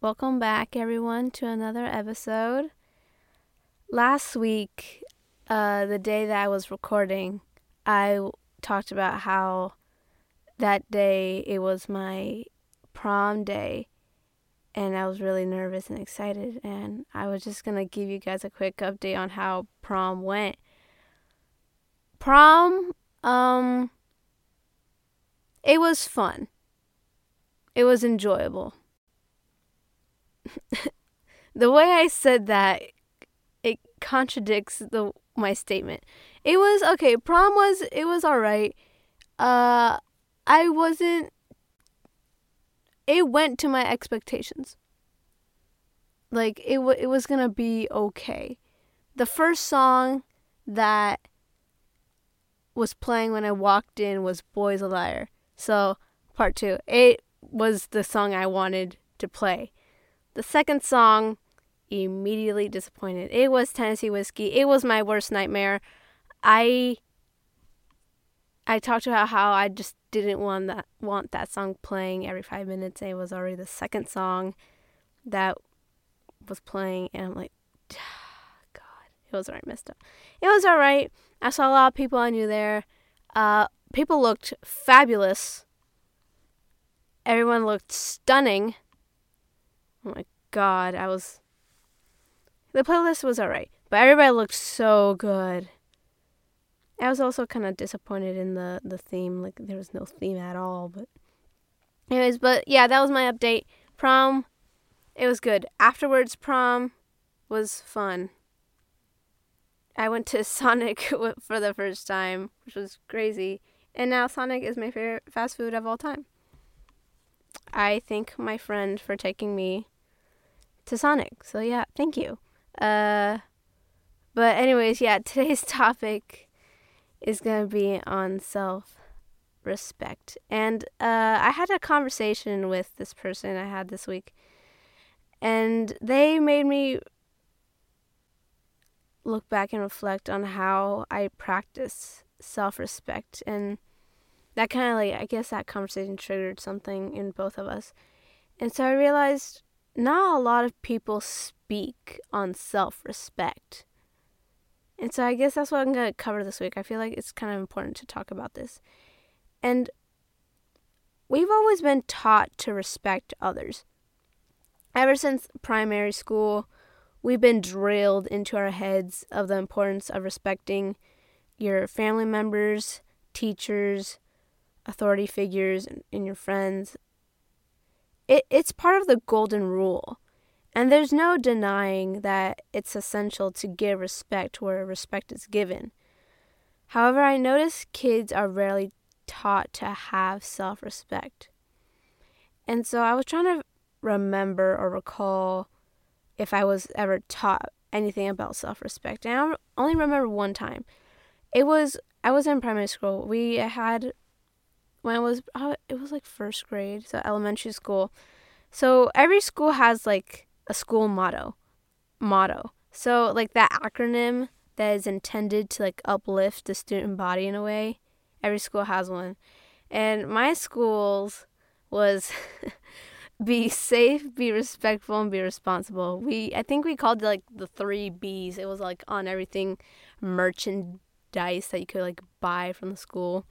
Welcome back, everyone, to another episode. Last week, uh, the day that I was recording, I talked about how that day it was my prom day and I was really nervous and excited and I was just going to give you guys a quick update on how prom went. Prom um it was fun. It was enjoyable. the way I said that it contradicts the my statement. It was okay, prom was it was all right. Uh I wasn't it went to my expectations. Like it w- it was to be okay. The first song that was playing when I walked in was Boys a Liar. So, part 2. It was the song I wanted to play. The second song immediately disappointed. It was Tennessee Whiskey. It was my worst nightmare. I I talked about how I just didn't want that want that song playing every five minutes. It was already the second song that was playing, and I'm like, God, it was alright, messed up. It was alright. I saw a lot of people I knew there. Uh, people looked fabulous. Everyone looked stunning. Oh my God, I was. The playlist was alright, but everybody looked so good. I was also kind of disappointed in the the theme. Like there was no theme at all. But anyways, but yeah, that was my update. Prom, it was good. Afterwards, prom was fun. I went to Sonic for the first time, which was crazy. And now Sonic is my favorite fast food of all time. I thank my friend for taking me to Sonic. So yeah, thank you. Uh, but anyways, yeah, today's topic is to be on self respect. And uh, I had a conversation with this person I had this week, and they made me look back and reflect on how I practice self respect. And that kind of like, I guess that conversation triggered something in both of us. And so I realized not a lot of people speak on self respect. And so I guess that's what I'm going to cover this week. I feel like it's kind of important to talk about this. And we've always been taught to respect others. Ever since primary school, we've been drilled into our heads of the importance of respecting your family members, teachers, authority figures, and your friends. It, it's part of the golden rule. And there's no denying that it's essential to give respect where respect is given. However, I notice kids are rarely taught to have self respect. And so I was trying to remember or recall if I was ever taught anything about self respect. And I only remember one time. It was, I was in primary school. We had, when I was, uh, it was like first grade, so elementary school. So every school has like a school motto. Motto. So like that acronym that is intended to like uplift the student body in a way. Every school has one. And my school's was be safe, be respectful, and be responsible. We I think we called it like the three B's. It was like on everything merchandise that you could like buy from the school.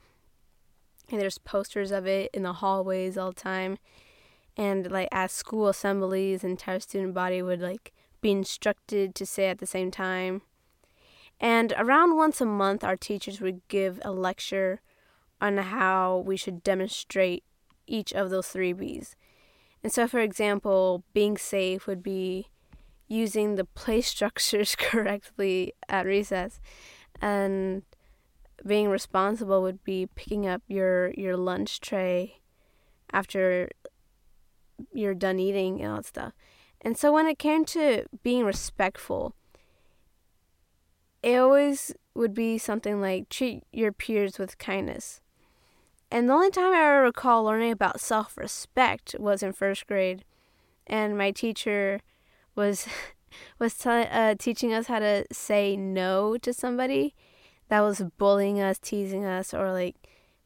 And there's posters of it in the hallways all the time. And like at school assemblies entire student body would like be instructed to say at the same time. And around once a month our teachers would give a lecture on how we should demonstrate each of those three b's. And so for example being safe would be using the play structures correctly at recess. And being responsible would be picking up your your lunch tray after you're done eating and all that stuff. And so when it came to being respectful, it always would be something like treat your peers with kindness. And the only time I ever recall learning about self respect was in first grade. And my teacher was was t- uh, teaching us how to say no to somebody that was bullying us, teasing us, or like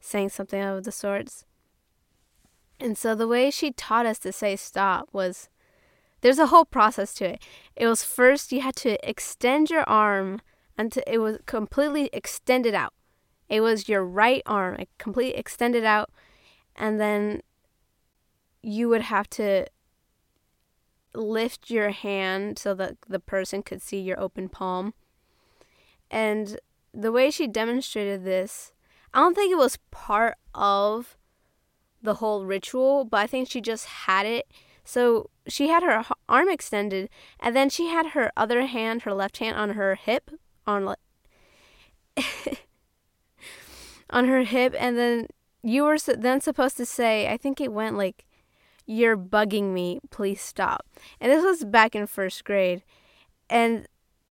saying something of the sorts. And so the way she taught us to say stop was there's a whole process to it. It was first you had to extend your arm until it was completely extended out. It was your right arm, completely extended out, and then you would have to lift your hand so that the person could see your open palm. And the way she demonstrated this, I don't think it was part of the whole ritual, but I think she just had it. So she had her arm extended, and then she had her other hand, her left hand, on her hip, on on her hip, and then you were then supposed to say, I think it went like, "You're bugging me. Please stop." And this was back in first grade, and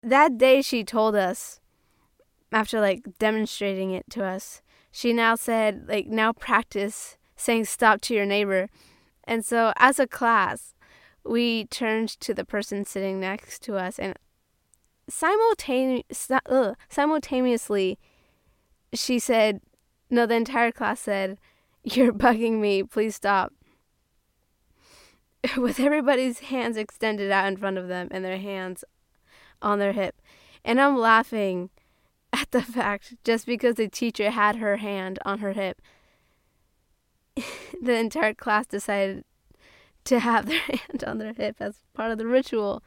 that day she told us, after like demonstrating it to us, she now said, like, now practice saying stop to your neighbor. And so as a class, we turned to the person sitting next to us and simultane- uh, simultaneously she said, no, the entire class said, You're bugging me, please stop. With everybody's hands extended out in front of them and their hands on their hip. And I'm laughing at the fact just because the teacher had her hand on her hip, the entire class decided to have their hand on their hip as part of the ritual.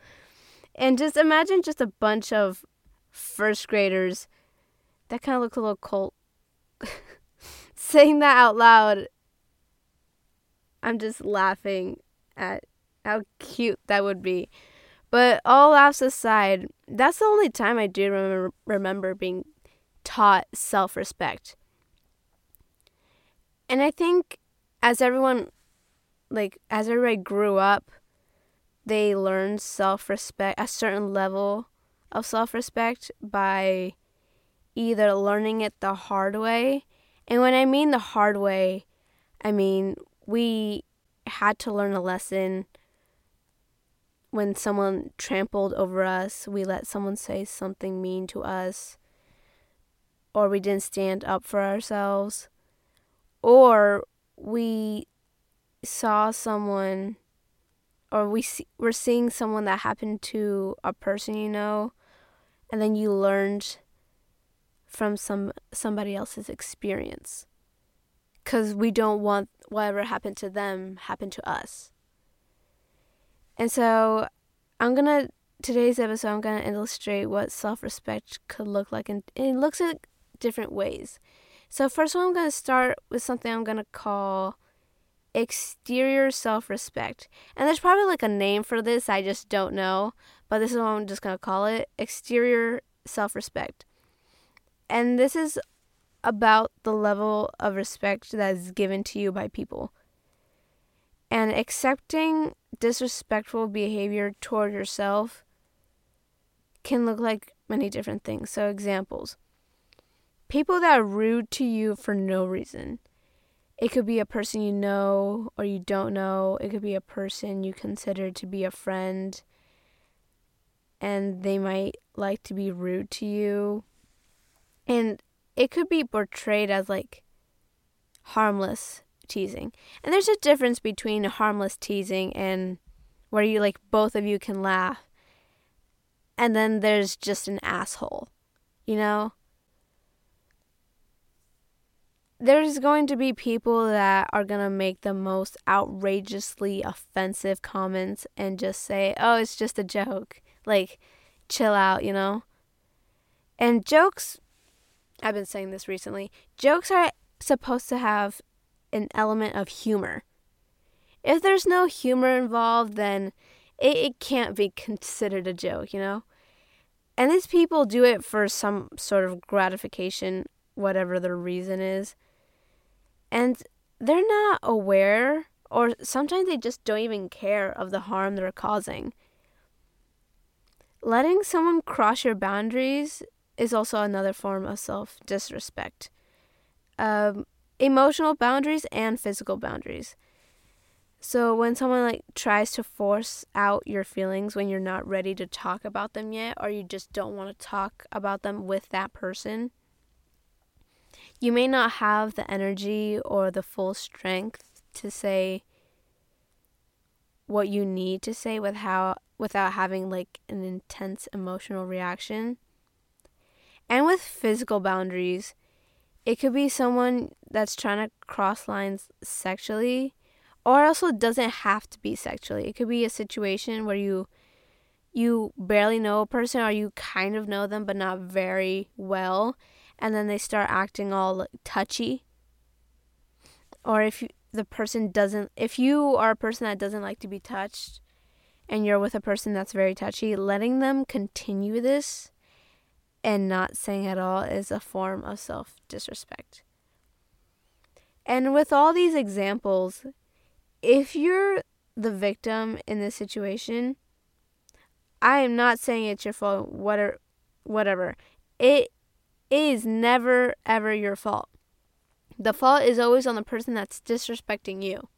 And just imagine just a bunch of first graders that kind of looks a little cult saying that out loud. I'm just laughing at how cute that would be. But all laughs aside, that's the only time I do remember, remember being taught self respect. And I think as everyone, like, as everybody grew up, they learned self respect, a certain level of self respect by either learning it the hard way. And when I mean the hard way, I mean we had to learn a lesson when someone trampled over us, we let someone say something mean to us, or we didn't stand up for ourselves, or we saw someone, or we see, we're seeing someone that happened to a person you know, and then you learned from some somebody else's experience. Because we don't want whatever happened to them happen to us and so I'm gonna today's episode I'm gonna illustrate what self-respect could look like and it looks at different ways. So first one I'm gonna start with something I'm gonna call exterior self-respect. And there's probably like a name for this, I just don't know. But this is what I'm just gonna call it exterior self-respect. And this is about the level of respect that is given to you by people. And accepting disrespectful behavior toward yourself can look like many different things. So, examples people that are rude to you for no reason. It could be a person you know or you don't know, it could be a person you consider to be a friend, and they might like to be rude to you. And it could be portrayed as like harmless teasing. And there's a difference between harmless teasing and where you like both of you can laugh. And then there's just an asshole. You know? There's going to be people that are going to make the most outrageously offensive comments and just say, "Oh, it's just a joke." Like chill out, you know? And jokes I've been saying this recently. Jokes are supposed to have an element of humor. If there's no humor involved, then it, it can't be considered a joke, you know? And these people do it for some sort of gratification, whatever the reason is. And they're not aware, or sometimes they just don't even care of the harm they're causing. Letting someone cross your boundaries is also another form of self disrespect. Um, emotional boundaries and physical boundaries. So when someone like tries to force out your feelings when you're not ready to talk about them yet or you just don't want to talk about them with that person, you may not have the energy or the full strength to say what you need to say with how without having like an intense emotional reaction. And with physical boundaries, it could be someone that's trying to cross lines sexually or also doesn't have to be sexually. It could be a situation where you you barely know a person or you kind of know them but not very well and then they start acting all touchy. Or if you, the person doesn't if you are a person that doesn't like to be touched and you're with a person that's very touchy, letting them continue this and not saying at all is a form of self disrespect. And with all these examples, if you're the victim in this situation, I am not saying it's your fault, whatever, whatever. It is never, ever your fault. The fault is always on the person that's disrespecting you.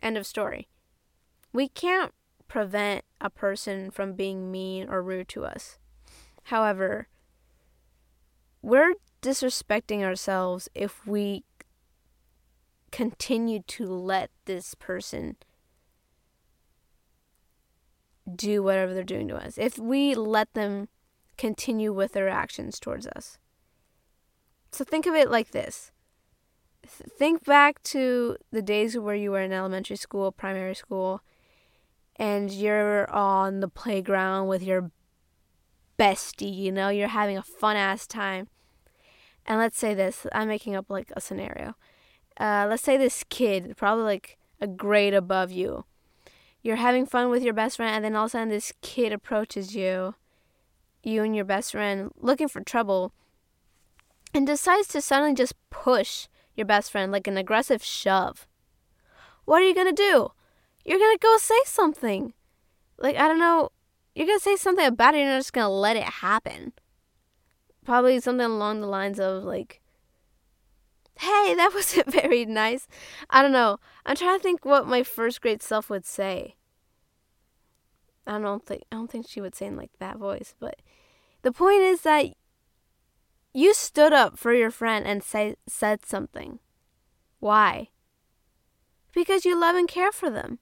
End of story. We can't prevent a person from being mean or rude to us. However, we're disrespecting ourselves if we continue to let this person do whatever they're doing to us. If we let them continue with their actions towards us. So think of it like this. Think back to the days where you were in elementary school, primary school, and you're on the playground with your bestie, you know, you're having a fun ass time. And let's say this, I'm making up like a scenario. Uh, let's say this kid, probably like a grade above you, you're having fun with your best friend, and then all of a sudden this kid approaches you, you and your best friend, looking for trouble, and decides to suddenly just push your best friend like an aggressive shove. What are you gonna do? You're gonna go say something. Like, I don't know, you're gonna say something about it, you're not just gonna let it happen. Probably something along the lines of, like, hey, that wasn't very nice. I don't know. I'm trying to think what my first grade self would say. I don't think I don't think she would say in like that voice, but the point is that you stood up for your friend and say, said something. Why? Because you love and care for them.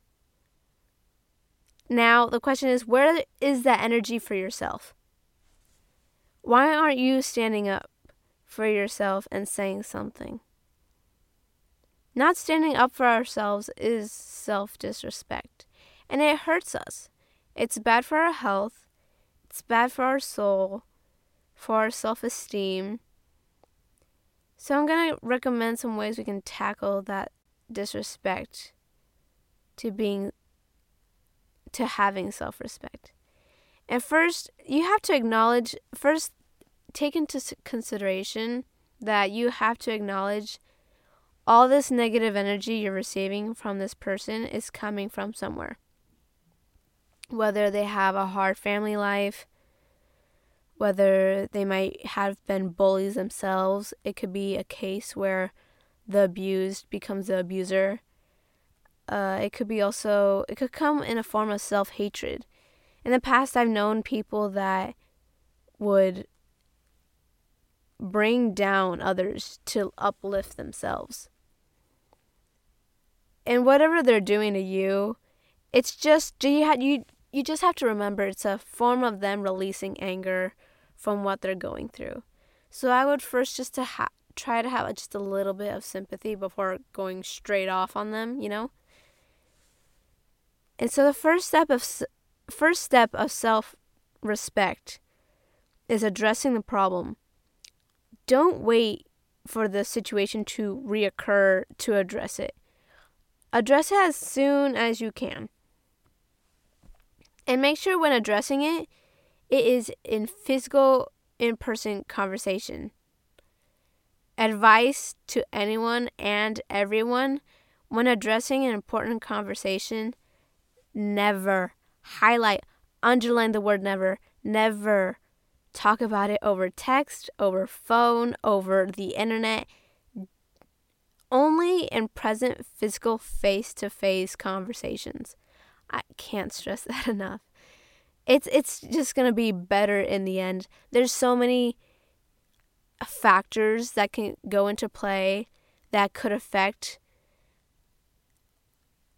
Now, the question is where is that energy for yourself? Why aren't you standing up for yourself and saying something? Not standing up for ourselves is self disrespect, and it hurts us. It's bad for our health, it's bad for our soul, for our self esteem. So, I'm going to recommend some ways we can tackle that disrespect to being, to having self respect. And first, you have to acknowledge, first, take into consideration that you have to acknowledge all this negative energy you're receiving from this person is coming from somewhere. Whether they have a hard family life, whether they might have been bullies themselves, it could be a case where the abused becomes the abuser. Uh, it could be also, it could come in a form of self hatred. In the past, I've known people that would bring down others to uplift themselves and whatever they're doing to you, it's just you had you you just have to remember it's a form of them releasing anger from what they're going through. So I would first just to ha- try to have just a little bit of sympathy before going straight off on them, you know. And so the first step of first step of self-respect is addressing the problem. Don't wait for the situation to reoccur to address it. Address it as soon as you can. And make sure when addressing it, it is in physical, in person conversation. Advice to anyone and everyone when addressing an important conversation never highlight, underline the word never, never talk about it over text, over phone, over the internet only in present physical face to face conversations. I can't stress that enough. It's it's just going to be better in the end. There's so many factors that can go into play that could affect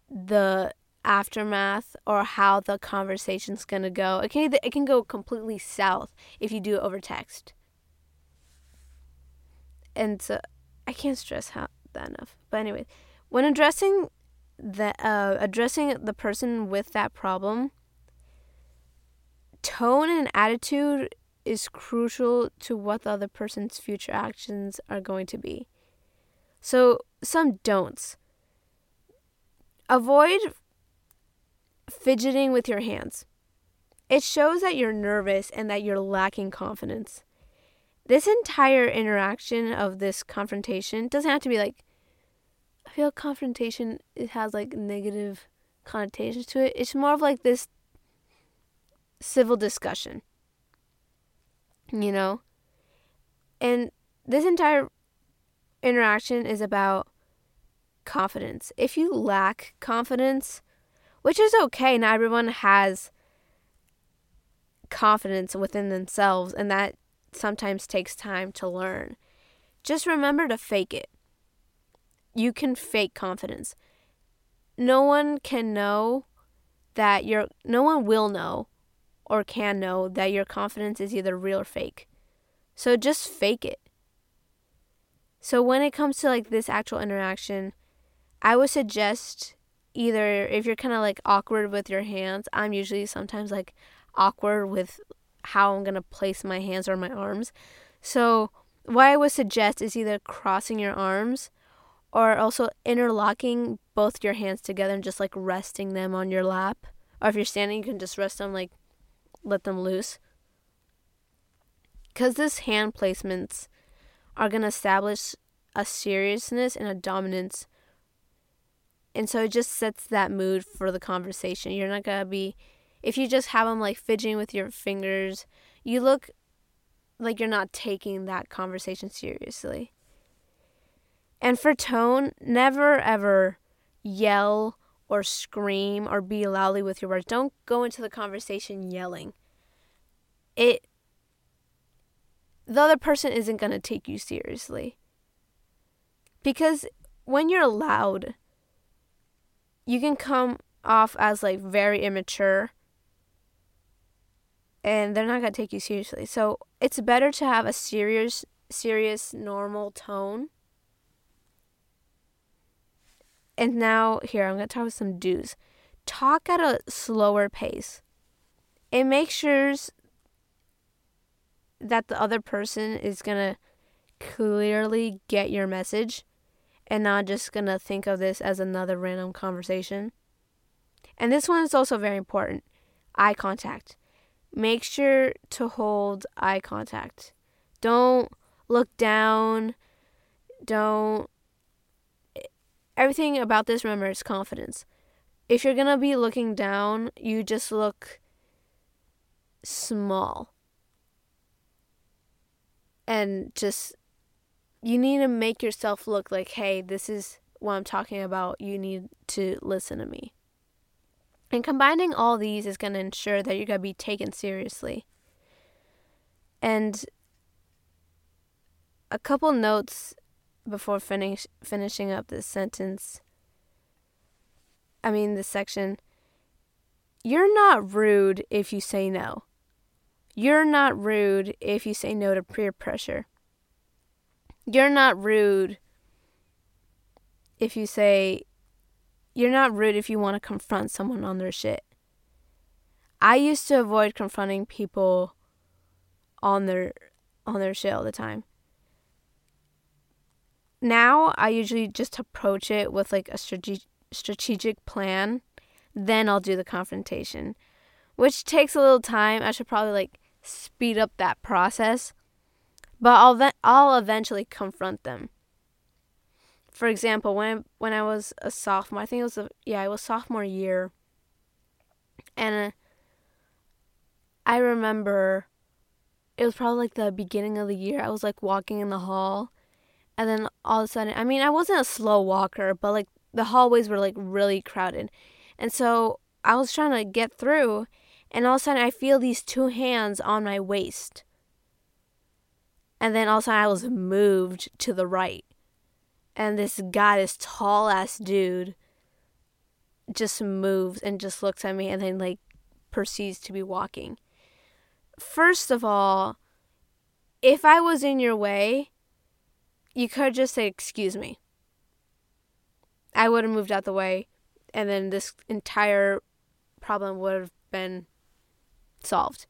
the aftermath or how the conversation's going to go. It can it can go completely south if you do it over text. And so I can't stress how that enough. But anyway, when addressing the uh, addressing the person with that problem, tone and attitude is crucial to what the other person's future actions are going to be. So, some don'ts. Avoid fidgeting with your hands. It shows that you're nervous and that you're lacking confidence. This entire interaction of this confrontation doesn't have to be like, I feel confrontation, it has like negative connotations to it. It's more of like this civil discussion, you know? And this entire interaction is about confidence. If you lack confidence, which is okay, not everyone has confidence within themselves, and that sometimes takes time to learn. Just remember to fake it. You can fake confidence. No one can know that you're, no one will know or can know that your confidence is either real or fake. So just fake it. So when it comes to like this actual interaction, I would suggest either if you're kind of like awkward with your hands, I'm usually sometimes like awkward with how I'm going to place my hands or my arms. So what I would suggest is either crossing your arms or also interlocking both your hands together and just like resting them on your lap. Or if you're standing, you can just rest them like let them loose. Because this hand placements are going to establish a seriousness and a dominance. And so it just sets that mood for the conversation. You're not going to be, if you just have them like fidgeting with your fingers, you look like you're not taking that conversation seriously. And for tone, never ever yell or scream or be loudly with your words. Don't go into the conversation yelling. It the other person isn't going to take you seriously. Because when you're loud, you can come off as like very immature and they're not going to take you seriously. So, it's better to have a serious serious normal tone and now, here, I'm going to talk about some do's. Talk at a slower pace. It makes sure that the other person is going to clearly get your message and not just to think of this as another random conversation. And this one is also very important eye contact. Make sure to hold eye contact. Don't look down. Don't everything about this, remember, is confidence. If you're gonna be looking down, you just look small. And just, you need to make yourself look like, hey, this is what I'm talking about. You need to listen to me. And combining all these is going to ensure that you're going to be taken seriously. And a couple notes before finish finishing up this sentence. I mean this section. You're not rude if you say no. You're not rude if you say no to peer pressure. You're not rude if you say you're not rude if you want to confront someone on their shit. I used to avoid confronting people on their on their shit all the time now I usually just approach it with like a strate- strategic plan. Then I'll do the confrontation, which takes a little time. I should probably like speed up that process, but I'll ve- I'll eventually confront them. For example, when I, when I was a sophomore, I think it was a, yeah, it was sophomore year, and uh, I remember it was probably like the beginning of the year. I was like walking in the hall and then all of a sudden, I mean, I wasn't a slow walker, but like the hallways were like really crowded. And so I was trying to get through, and all of a sudden, I feel these two hands on my waist. And then all of a sudden, I was moved to the right. And this guy, this tall ass dude, just moves and just looks at me and then like proceeds to be walking. First of all, if I was in your way, you could just say, Excuse me. I would have moved out the way, and then this entire problem would have been solved.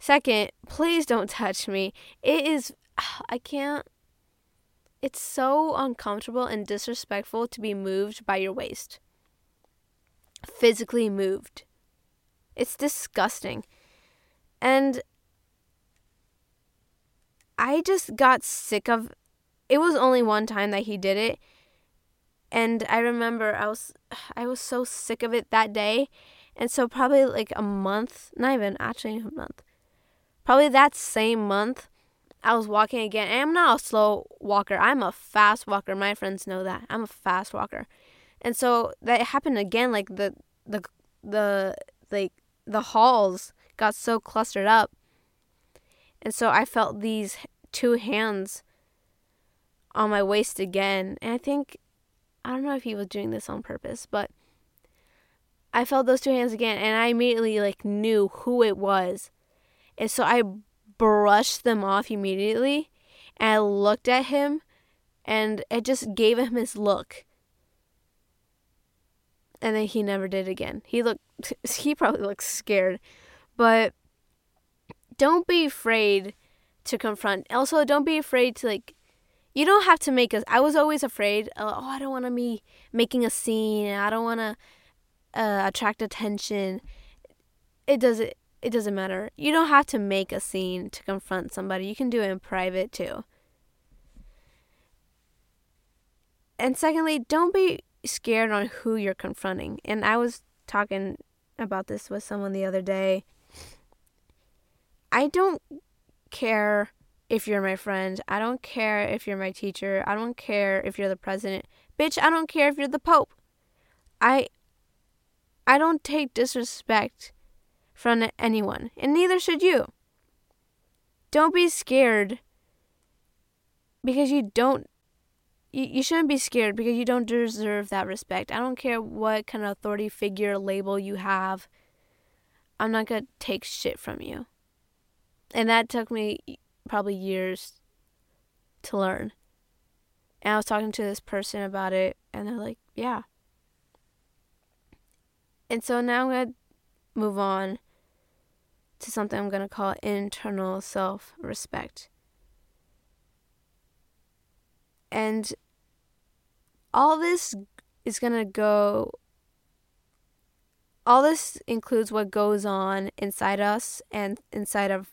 Second, please don't touch me. It is, I can't, it's so uncomfortable and disrespectful to be moved by your waist. Physically moved. It's disgusting. And I just got sick of it was only one time that he did it and I remember I was I was so sick of it that day and so probably like a month, not even actually a month. Probably that same month I was walking again. And I'm not a slow walker. I'm a fast walker. My friends know that. I'm a fast walker. And so that happened again like the the the like the halls got so clustered up. And so I felt these two hands on my waist again. And I think I don't know if he was doing this on purpose, but I felt those two hands again and I immediately like knew who it was. And so I brushed them off immediately and I looked at him and it just gave him his look. And then he never did again. He looked he probably looked scared. But don't be afraid to confront. Also, don't be afraid to like you don't have to make a I was always afraid, uh, oh, I don't want to be making a scene. I don't want to uh, attract attention. It doesn't it doesn't matter. You don't have to make a scene to confront somebody. You can do it in private too. And secondly, don't be scared on who you're confronting. And I was talking about this with someone the other day. I don't care if you're my friend. I don't care if you're my teacher. I don't care if you're the president. Bitch, I don't care if you're the pope. I I don't take disrespect from anyone, and neither should you. Don't be scared because you don't you, you shouldn't be scared because you don't deserve that respect. I don't care what kind of authority figure label you have. I'm not going to take shit from you. And that took me probably years to learn. And I was talking to this person about it, and they're like, yeah. And so now I'm going to move on to something I'm going to call internal self respect. And all this is going to go, all this includes what goes on inside us and inside of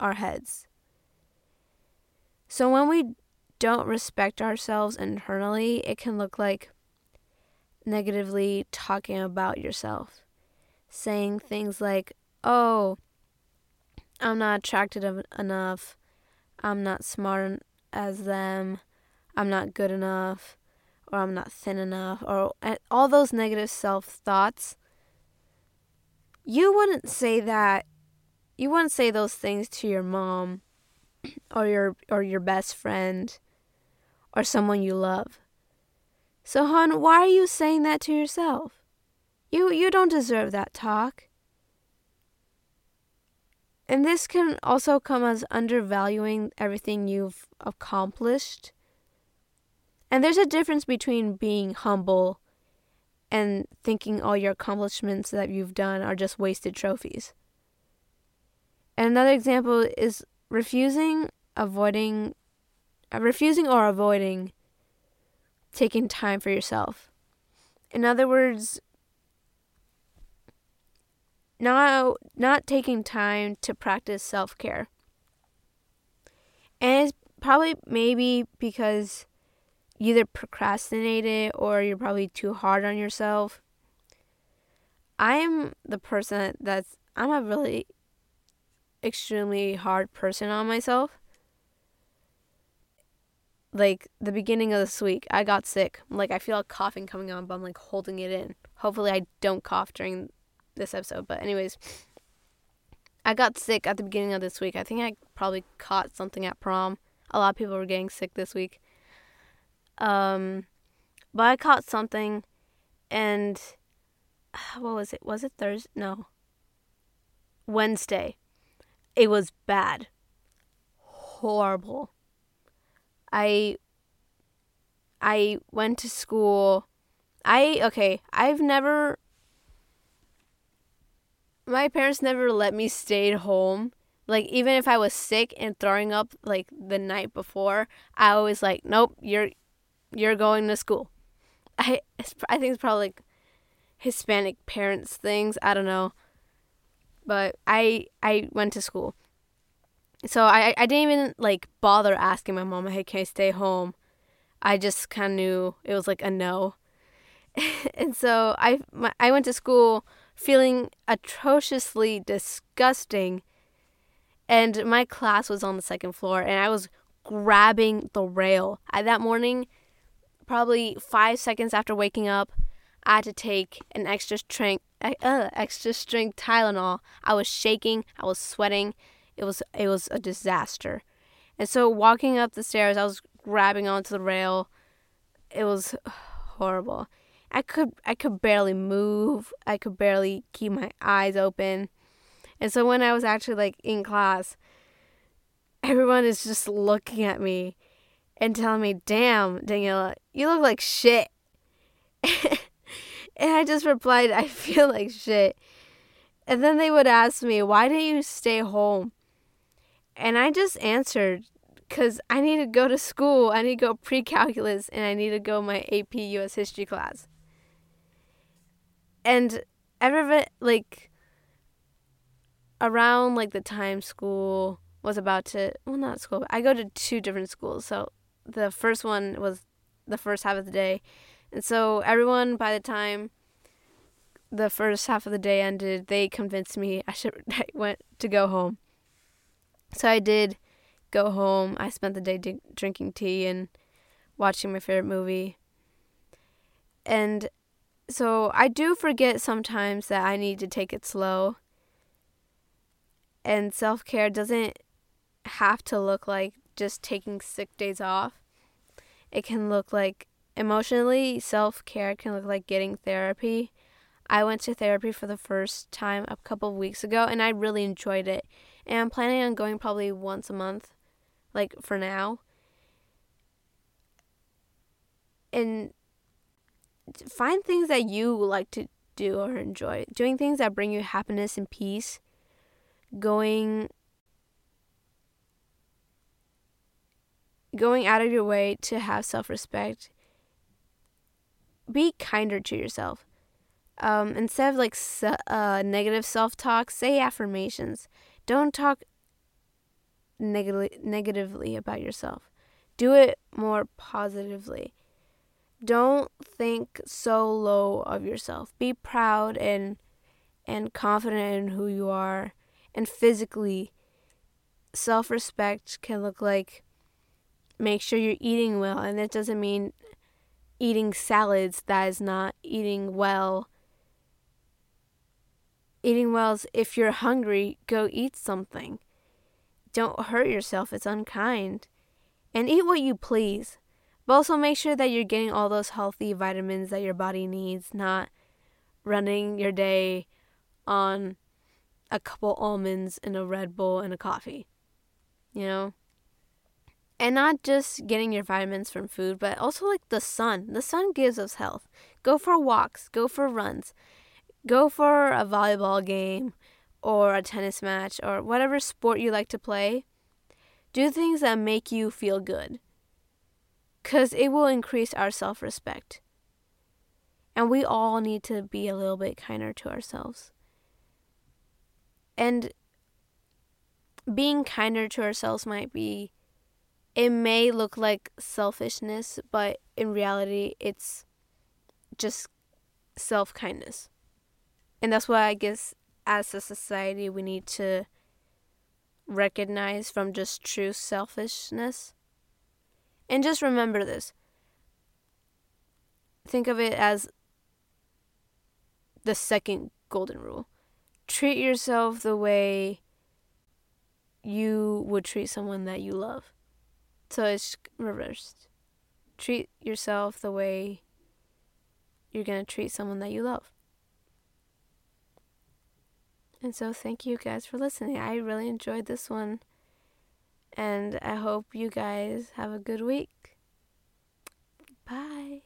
our heads. So when we don't respect ourselves internally, it can look like negatively talking about yourself, saying things like, oh, I'm not attractive enough, I'm not smart as them, I'm not good enough, or I'm not thin enough, or all those negative self thoughts. You wouldn't say that, you wouldn't say those things to your mom or your or your best friend or someone you love. So hon, why are you saying that to yourself? You you don't deserve that talk. And this can also come as undervaluing everything you've accomplished. And there's a difference between being humble and thinking all your accomplishments that you've done are just wasted trophies. And another example is refusing, avoiding, uh, refusing or avoiding taking time for yourself. In other words, not not taking time to practice self-care. And it's probably maybe because you either procrastinated or you're probably too hard on yourself. I'm the person that's I'm a really extremely hard person on myself. Like the beginning of this week, I got sick. Like I feel a coughing coming on, but I'm like holding it in. Hopefully, I don't cough during this episode. But anyways, I got sick at the beginning of this week. I think I probably caught something at prom. A lot of people were getting sick this week. Um, but I caught something, and what was it? Was it Thursday? No. Wednesday. It was bad. Horrible. I I went to school. I okay, I've never my parents never let me stay at home. Like even if I was sick and throwing up like the night before, I always like, nope, you're you're going to school. I I think it's probably like Hispanic parents things. I don't know, but I I went to school, so I I didn't even like bother asking my mom, hey, can I stay home? I just kind of knew it was like a no, and so I my, I went to school feeling atrociously disgusting. And my class was on the second floor, and I was grabbing the rail. I, that morning, probably five seconds after waking up, I had to take an extra strength, uh, extra strength Tylenol. I was shaking. I was sweating. It was it was a disaster. And so walking up the stairs, I was grabbing onto the rail. It was horrible. I could I could barely move. I could barely keep my eyes open. And so when I was actually like in class, everyone is just looking at me and telling me, "Damn, Daniela, you look like shit." and I just replied, "I feel like shit." And then they would ask me, "Why didn't you stay home?" And I just answered, "Cause I need to go to school. I need to go pre-calculus, and I need to go my AP U.S. History class." And every like around like the time school was about to well not school I go to two different schools. So the first one was the first half of the day. And so everyone by the time the first half of the day ended they convinced me I should I went to go home. So I did go home. I spent the day d- drinking tea and watching my favorite movie. And so I do forget sometimes that I need to take it slow. And self care doesn't have to look like just taking sick days off. It can look like emotionally, self care can look like getting therapy. I went to therapy for the first time a couple of weeks ago and I really enjoyed it. And I'm planning on going probably once a month, like for now. And find things that you like to do or enjoy. Doing things that bring you happiness and peace. Going going out of your way to have self-respect. Be kinder to yourself. Um, instead of like uh, negative self-talk, say affirmations. Don't talk negatively negatively about yourself. Do it more positively don't think so low of yourself. Be proud and and confident in who you are. And physically, self-respect can look like make sure you're eating well, and that doesn't mean eating salads. That is not eating well. Eating well is if you're hungry, go eat something. Don't hurt yourself, it's unkind. And eat what you please. But also make sure that you're getting all those healthy vitamins that your body needs, not running your day on a couple almonds and a Red Bull and a coffee. You know? And not just getting your vitamins from food, but also like the sun. The sun gives us health. Go for walks, go for runs, go for a volleyball game or a tennis match or whatever sport you like to play. Do things that make you feel good because it will increase our self respect. And we all need to be a little bit kinder to ourselves. And being kinder to ourselves might be, it may look like selfishness, but in reality, it's just self kindness. And that's why I guess as a society, we need to recognize from just true selfishness and just remember this. Think of it as the second golden rule. Treat yourself the way you would treat someone that you love. So it's reversed. Treat yourself the way you're going to treat someone that you love. And so, thank you guys for listening. I really enjoyed this one. And I hope you guys have a good week. Bye.